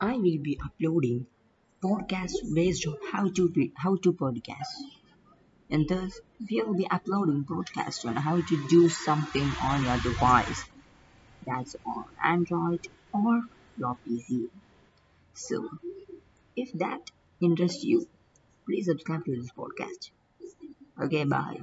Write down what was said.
I will be uploading podcasts based on how to be, how to podcast. And thus we will be uploading podcasts on how to do something on your device. That's on Android or your PC. So if that interests you, please subscribe to this podcast. Okay, bye.